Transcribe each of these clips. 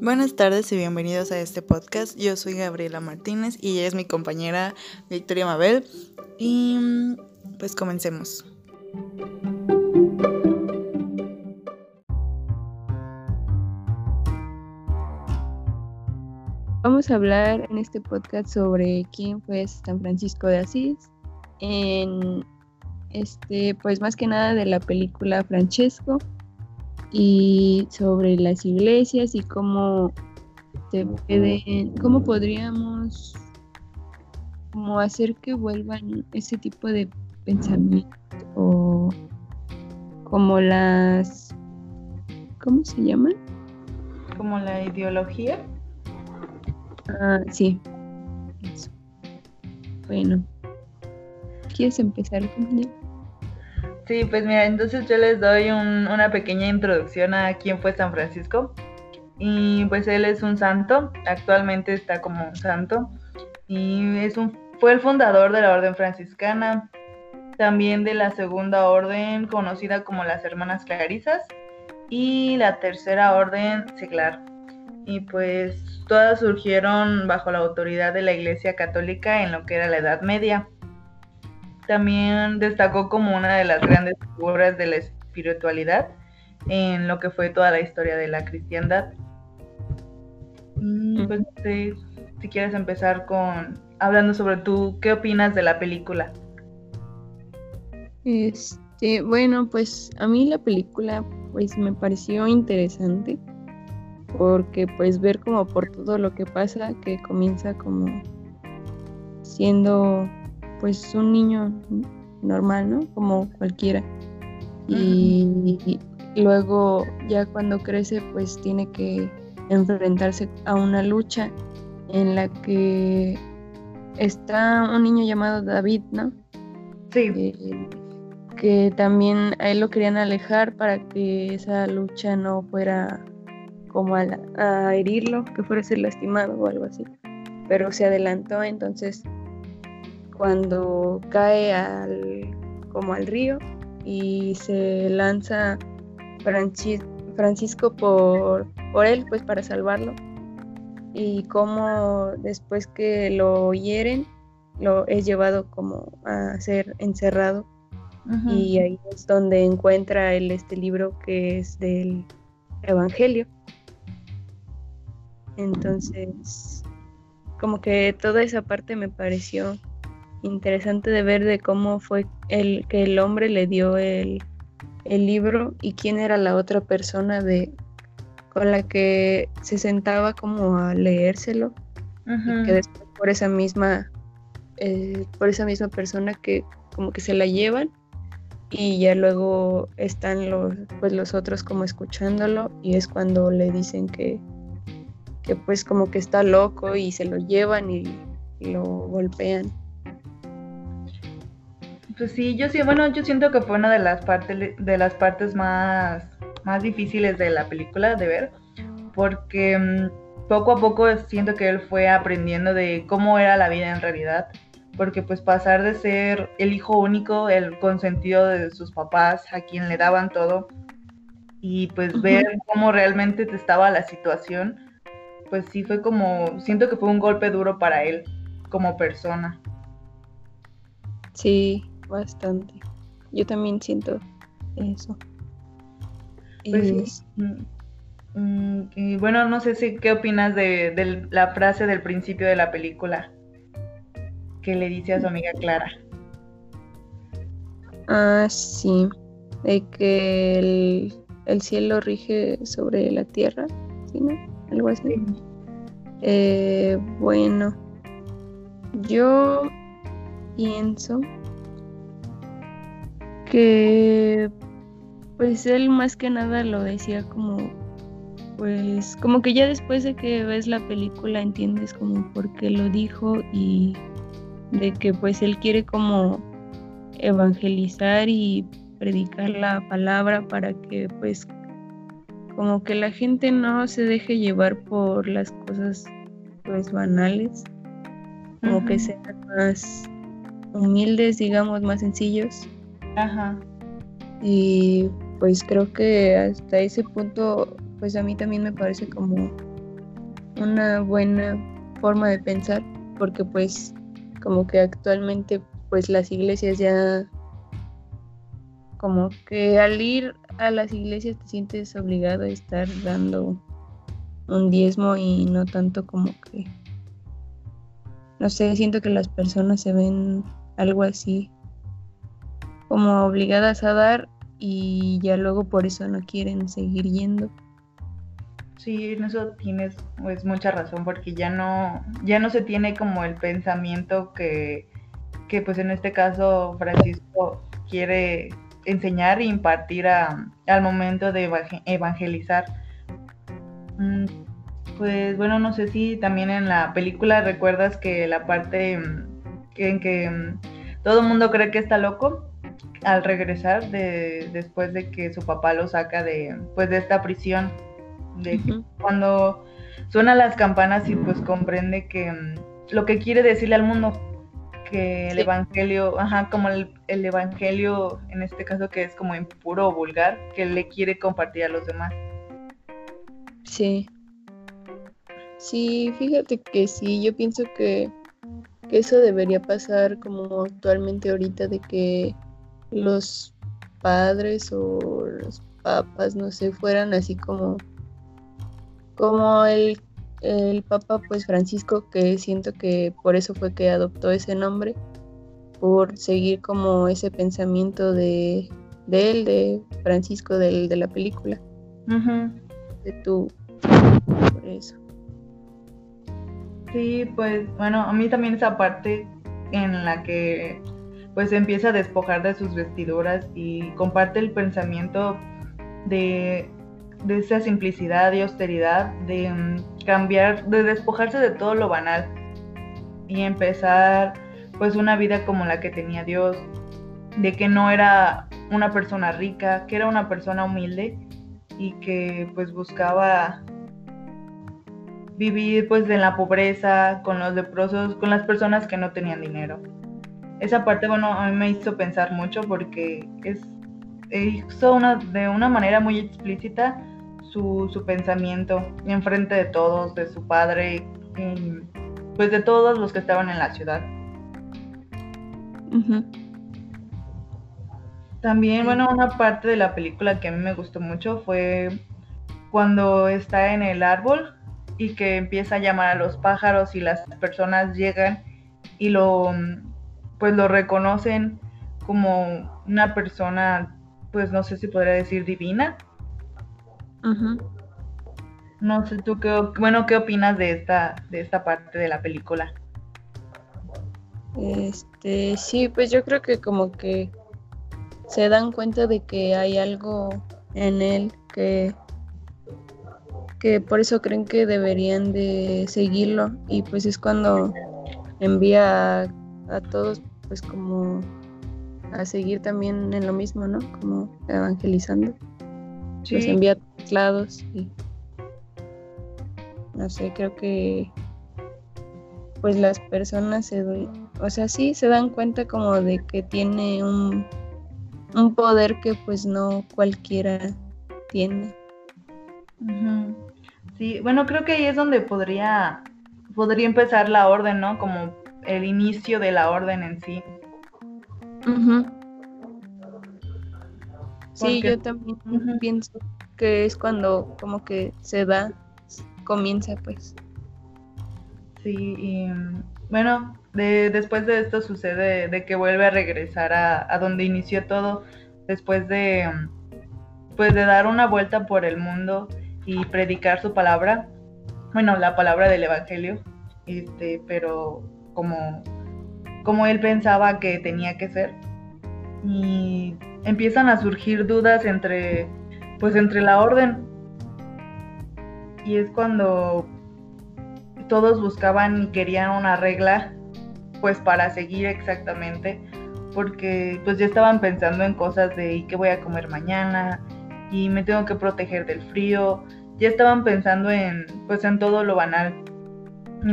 Buenas tardes y bienvenidos a este podcast. Yo soy Gabriela Martínez y ella es mi compañera Victoria Mabel. Y pues comencemos. Vamos a hablar en este podcast sobre quién fue San Francisco de Asís, en este, pues más que nada de la película Francesco y sobre las iglesias y cómo se pueden, cómo podríamos como hacer que vuelvan ese tipo de pensamiento o como las ¿cómo se llaman? Como la ideología. Ah, sí. Eso. Bueno. ¿Quieres empezar, compañero? Sí, pues mira, entonces yo les doy una pequeña introducción a quién fue San Francisco. Y pues él es un santo, actualmente está como un santo. Y es un, fue el fundador de la orden franciscana, también de la segunda orden conocida como las Hermanas Clarisas y la tercera orden seglar. Y pues todas surgieron bajo la autoridad de la Iglesia Católica en lo que era la Edad Media. También destacó como una de las grandes figuras de la espiritualidad en lo que fue toda la historia de la cristiandad. Pues si quieres empezar con hablando sobre tú, ¿qué opinas de la película? Este, bueno, pues a mí la película pues me pareció interesante porque pues ver como por todo lo que pasa que comienza como siendo pues un niño normal, ¿no? Como cualquiera. Y, luego ya cuando crece pues tiene que enfrentarse a una lucha en la que está un niño llamado David, ¿no? Sí. Eh, que también a él lo querían alejar para que esa lucha no fuera como a, a herirlo, que fuera a ser lastimado o algo así. Pero se adelantó, entonces cuando cae al, como al río y se lanza Francisco por, por él, pues para salvarlo. Y como después que lo hieren, lo es llevado como a ser encerrado. Y ahí es donde encuentra él este libro que es del Evangelio. Entonces, como que toda esa parte me pareció interesante de ver de cómo fue el que el hombre le dio el, libro y quién era la otra persona de con la que se sentaba como a leérselo. Y que después por esa misma eh, por esa misma persona que como que se la llevan y ya luego están los pues los otros como escuchándolo y es cuando le dicen que que pues como que está loco y se lo llevan y lo golpean pues sí, yo sí, bueno, yo siento que fue una de las partes de las partes más, más difíciles de la película de ver, porque mm, poco a poco siento que él fue aprendiendo de cómo era la vida en realidad, porque pues pasar de ser el hijo único, el consentido de sus papás, a quien le daban todo, y pues ver cómo realmente estaba la situación, pues sí fue como, siento que fue un golpe duro para él como persona. Sí, bastante. Yo también siento eso. Pues mm, mm, y bueno, no sé si qué opinas de, la frase del principio de la película que le dice a su amiga Clara. Ah, sí, de que el, cielo rige sobre la tierra, ¿sí, no? Algo así. Eh, bueno, yo pienso que pues él más que nada lo decía como pues como que ya después de que ves la película entiendes como por qué lo dijo y de que pues él quiere como evangelizar y predicar la palabra para que pues como que la gente no se deje llevar por las cosas pues banales como que sean más humildes digamos más sencillos Ajá. Y pues creo que hasta ese punto, pues a mí también me parece como una buena forma de pensar, porque pues como que actualmente pues las iglesias ya como que al ir a las iglesias te sientes obligado a estar dando un diezmo y no tanto como que no sé, siento que las personas se ven algo así como obligadas a dar y ya luego por eso no quieren seguir yendo. Sí, en eso tienes pues mucha razón porque ya no ya no se tiene como el pensamiento que, que pues en este caso Francisco quiere enseñar e impartir al momento de evangelizar. Mm, pues bueno, no sé si también en la película recuerdas que la parte en que todo el mundo cree que está loco al regresar de, después de que su papá lo saca de pues de esta prisión de cuando suenan las campanas y pues comprende que lo que quiere decirle al mundo que el evangelio, ajá, como el, evangelio en este caso que es como impuro o vulgar, que le quiere compartir a los demás. Sí. Sí, fíjate que sí, yo pienso que, que eso debería pasar como actualmente ahorita de que los padres o los papas, no sé, fueran así como como el el Papa pues Francisco, que siento que por eso fue que adoptó ese nombre, por seguir como ese pensamiento de, de él, de Francisco del, de la película. De tú, por eso. Sí, pues bueno, a mí también esa parte en la que pues empieza a despojar de sus vestiduras y comparte el pensamiento de de esa simplicidad y austeridad, de mm, cambiar, de despojarse de todo lo banal y empezar pues una vida como la que tenía Dios, de que no era una persona rica, que era una persona humilde y que pues buscaba vivir pues en la pobreza, con los leprosos, con las personas que no tenían dinero. Esa parte, bueno, a mí me hizo pensar mucho porque es hizo una, de una manera muy explícita su, su pensamiento en frente de todos, de su padre, pues de todos los que estaban en la ciudad. También, bueno, una parte de la película que a mí me gustó mucho fue cuando está en el árbol y que empieza a llamar a los pájaros y las personas llegan y lo pues lo reconocen como una persona pues no sé si podría decir divina. No sé tú qué, bueno, ¿qué opinas de esta, de esta parte de la película? Este, sí, pues yo creo que como que se dan cuenta de que hay algo en él que que por eso creen que deberían de seguirlo y pues es cuando envía a, todos pues como a seguir también en lo mismo, ¿no? Como evangelizando. Los envía a todos lados y no sé, creo que pues las personas se o sea, sí se dan cuenta como de que tiene un, un poder que pues no cualquiera tiene. Sí, bueno, creo que ahí es donde podría podría empezar la orden, ¿no? Como el inicio de la orden en sí. Sí, yo también pienso que es cuando como que se da, comienza pues. Sí, y bueno, de, después de esto sucede de que vuelve a regresar a, a, donde inició todo, después de pues de dar una vuelta por el mundo y predicar su palabra, bueno, la palabra del evangelio, este, pero como como él pensaba que tenía que ser. Y empiezan a surgir dudas entre, pues entre la orden. Y es cuando todos buscaban y querían una regla, pues para seguir exactamente, porque pues ya estaban pensando en cosas de ¿y qué voy a comer mañana? Y me tengo que proteger del frío. Ya estaban pensando en, pues en todo lo banal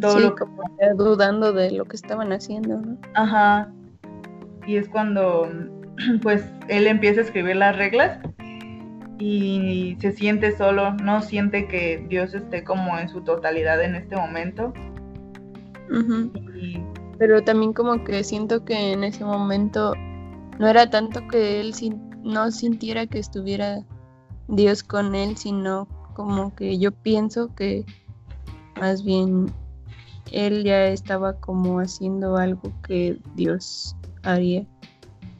todo lo como dudando de lo que estaban haciendo, ¿no? Ajá. Y es cuando pues él empieza a escribir las reglas y se siente solo, no siente que Dios esté como en su totalidad en este momento. Pero también como que siento que en ese momento no era tanto que él no sintiera que estuviera Dios con él, sino como que yo pienso que más bien él ya estaba como haciendo algo que Dios haría,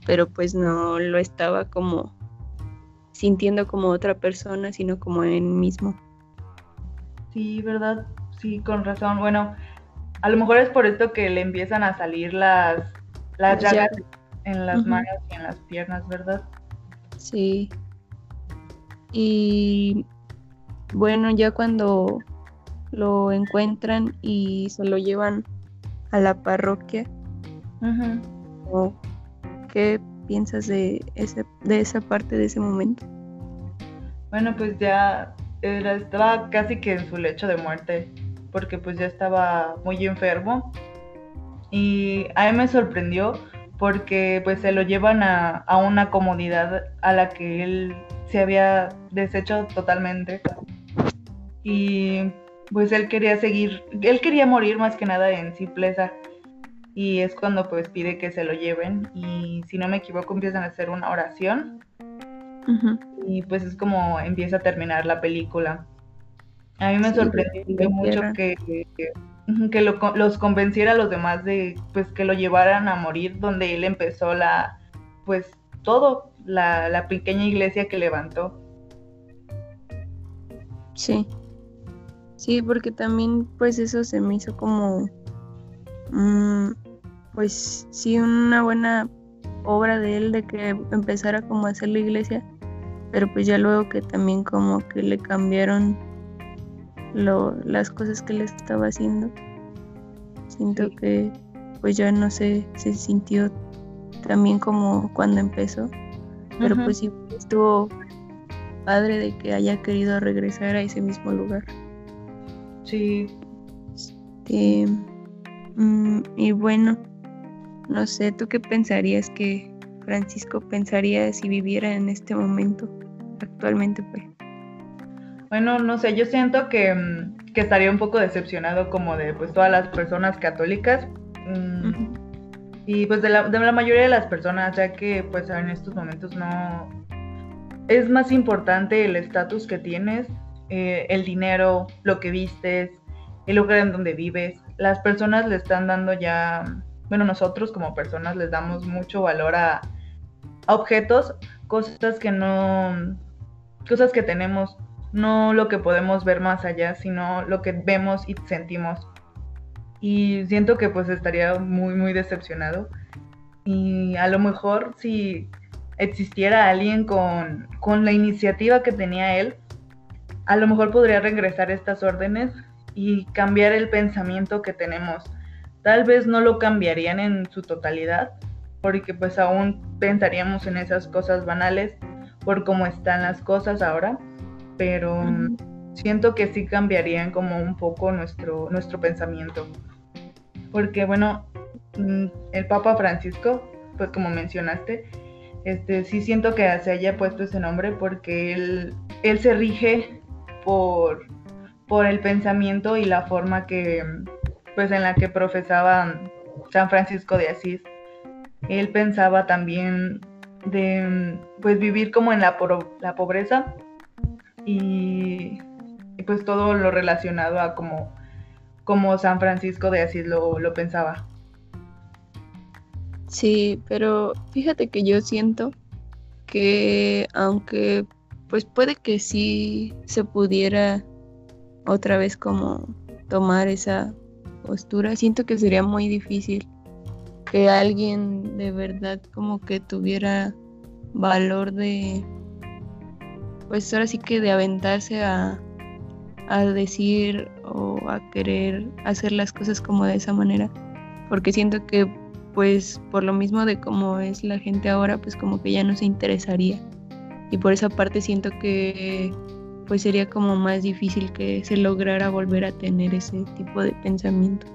pero pues no lo estaba como sintiendo como otra persona, sino como él mismo. Sí, ¿verdad? Sí, con razón. Bueno, a lo mejor es por esto que le empiezan a salir las, las llagas en las manos y en las piernas, ¿verdad? Sí. Y bueno, ya cuando lo encuentran y se lo llevan a la parroquia, ¿qué piensas de, ese, de esa parte, de ese momento? Bueno, pues ya estaba casi que en su lecho de muerte, porque pues ya estaba muy enfermo. Y a mí me sorprendió porque pues se lo llevan a, a una comodidad a la que él se había deshecho totalmente. Y pues él quería seguir, él quería morir más que nada en simpleza y es cuando pues pide que se lo lleven y si no me equivoco empiezan a hacer una oración y pues es como empieza a terminar la película. A mí me sorprendió mucho que, que, los convenciera a los demás de pues que lo llevaran a morir donde él empezó la pues todo, la, la pequeña iglesia que levantó. Sí. Sí, porque también pues eso se me hizo como mm, pues sí, una buena obra de él de que empezara como a hacer la iglesia, pero pues ya luego que también como que le cambiaron lo, las cosas que le estaba haciendo. Siento que pues ya no sé, se sintió también como cuando empezó, pero pues sí estuvo padre de que haya querido regresar a ese mismo lugar. Sí. Este, mm, y bueno, no sé, ¿tú qué pensarías que Francisco pensaría si viviera en este momento actualmente? Pues? Bueno, no sé, yo siento que, mm, estaría un poco decepcionado como de pues todas las personas católicas mm, y pues de la, de la mayoría de las personas, ya que pues en estos momentos no... Es más importante el estatus que tienes, eh, el dinero, lo que vistes, el lugar en donde vives. Las personas le están dando ya bueno, nosotros como personas les damos mucho valor a, objetos, cosas que no, cosas que tenemos, no lo que podemos ver más allá, sino lo que vemos y sentimos. Y siento que pues estaría muy, muy decepcionado. Y a lo mejor si existiera alguien con, con la iniciativa que tenía él, a lo mejor podría regresar estas órdenes y cambiar el pensamiento que tenemos Tal vez no lo cambiarían en su totalidad, porque pues aún pensaríamos en esas cosas banales por cómo están las cosas ahora, pero siento que sí cambiarían como un poco nuestro, nuestro pensamiento. Porque bueno, mm, el Papa Francisco, pues como mencionaste, este, sí siento que se haya puesto ese nombre porque él, él se rige por, por el pensamiento y la forma que, pues en la que profesaba San Francisco de Asís. Él pensaba también de pues vivir como en la, la pobreza y, pues todo lo relacionado a como, como San Francisco de Asís lo, lo pensaba. Sí, pero fíjate que yo siento que aunque pues puede que sí se pudiera otra vez como tomar esa postura, siento que sería muy difícil que alguien de verdad como que tuviera valor de, pues ahora sí que de aventarse a, a decir o a querer hacer las cosas como de esa manera, porque siento que pues por lo mismo de cómo es la gente ahora, pues como que ya no se interesaría. Y por esa parte siento que pues sería como más difícil que se lograra volver a tener ese tipo de pensamiento.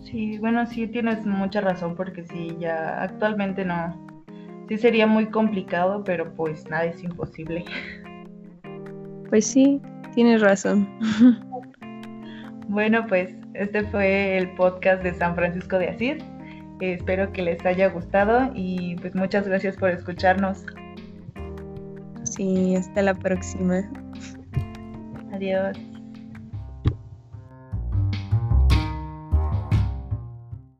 Sí, bueno, sí tienes mucha razón porque sí, ya actualmente no, sí sería muy complicado, pero pues nada es imposible. Pues sí, tienes razón. Bueno, pues este fue el podcast de San Francisco de Asís. espero que les haya gustado y pues muchas gracias por escucharnos. Sí, hasta la próxima. Adiós.